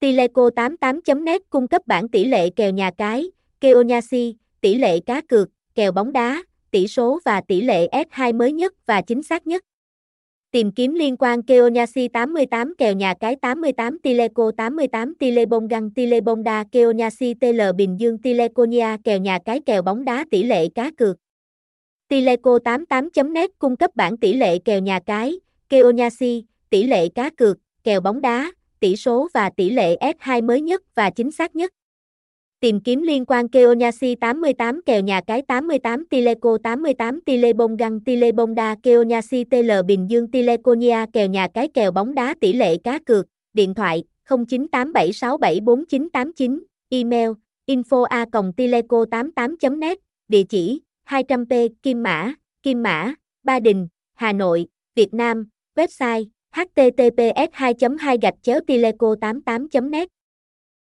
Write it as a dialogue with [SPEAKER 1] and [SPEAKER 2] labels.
[SPEAKER 1] Tileco88.net cung cấp bảng tỷ lệ kèo nhà cái, Keonyasi, tỷ lệ cá cược, kèo bóng đá, tỷ số và tỷ lệ S2 mới nhất và chính xác nhất. Tìm kiếm liên quan Keonyasi 88 kèo nhà cái 88 Tileco 88 Tilebongan Tilebonda Keonyasi TL Bình Dương Tileconia kèo nhà cái kèo bóng đá tỷ lệ cá cược. Tileco88.net cung cấp bảng tỷ lệ kèo nhà cái, Keonyasi, tỷ lệ cá cược, kèo bóng đá, tỷ số và tỷ lệ S2 mới nhất và chính xác nhất. Tìm kiếm liên quan Keonyasi 88 kèo nhà cái 88 Tileco 88 Tilebong Tilebongan Tilebonda Keonyasi TL Bình Dương Tileconia kèo nhà cái kèo bóng đá tỷ lệ cá cược, điện thoại 0987674989, email info a tileco 88 net địa chỉ 200p Kim Mã, Kim Mã, Ba Đình, Hà Nội, Việt Nam, website https 2 2 tileco 88 net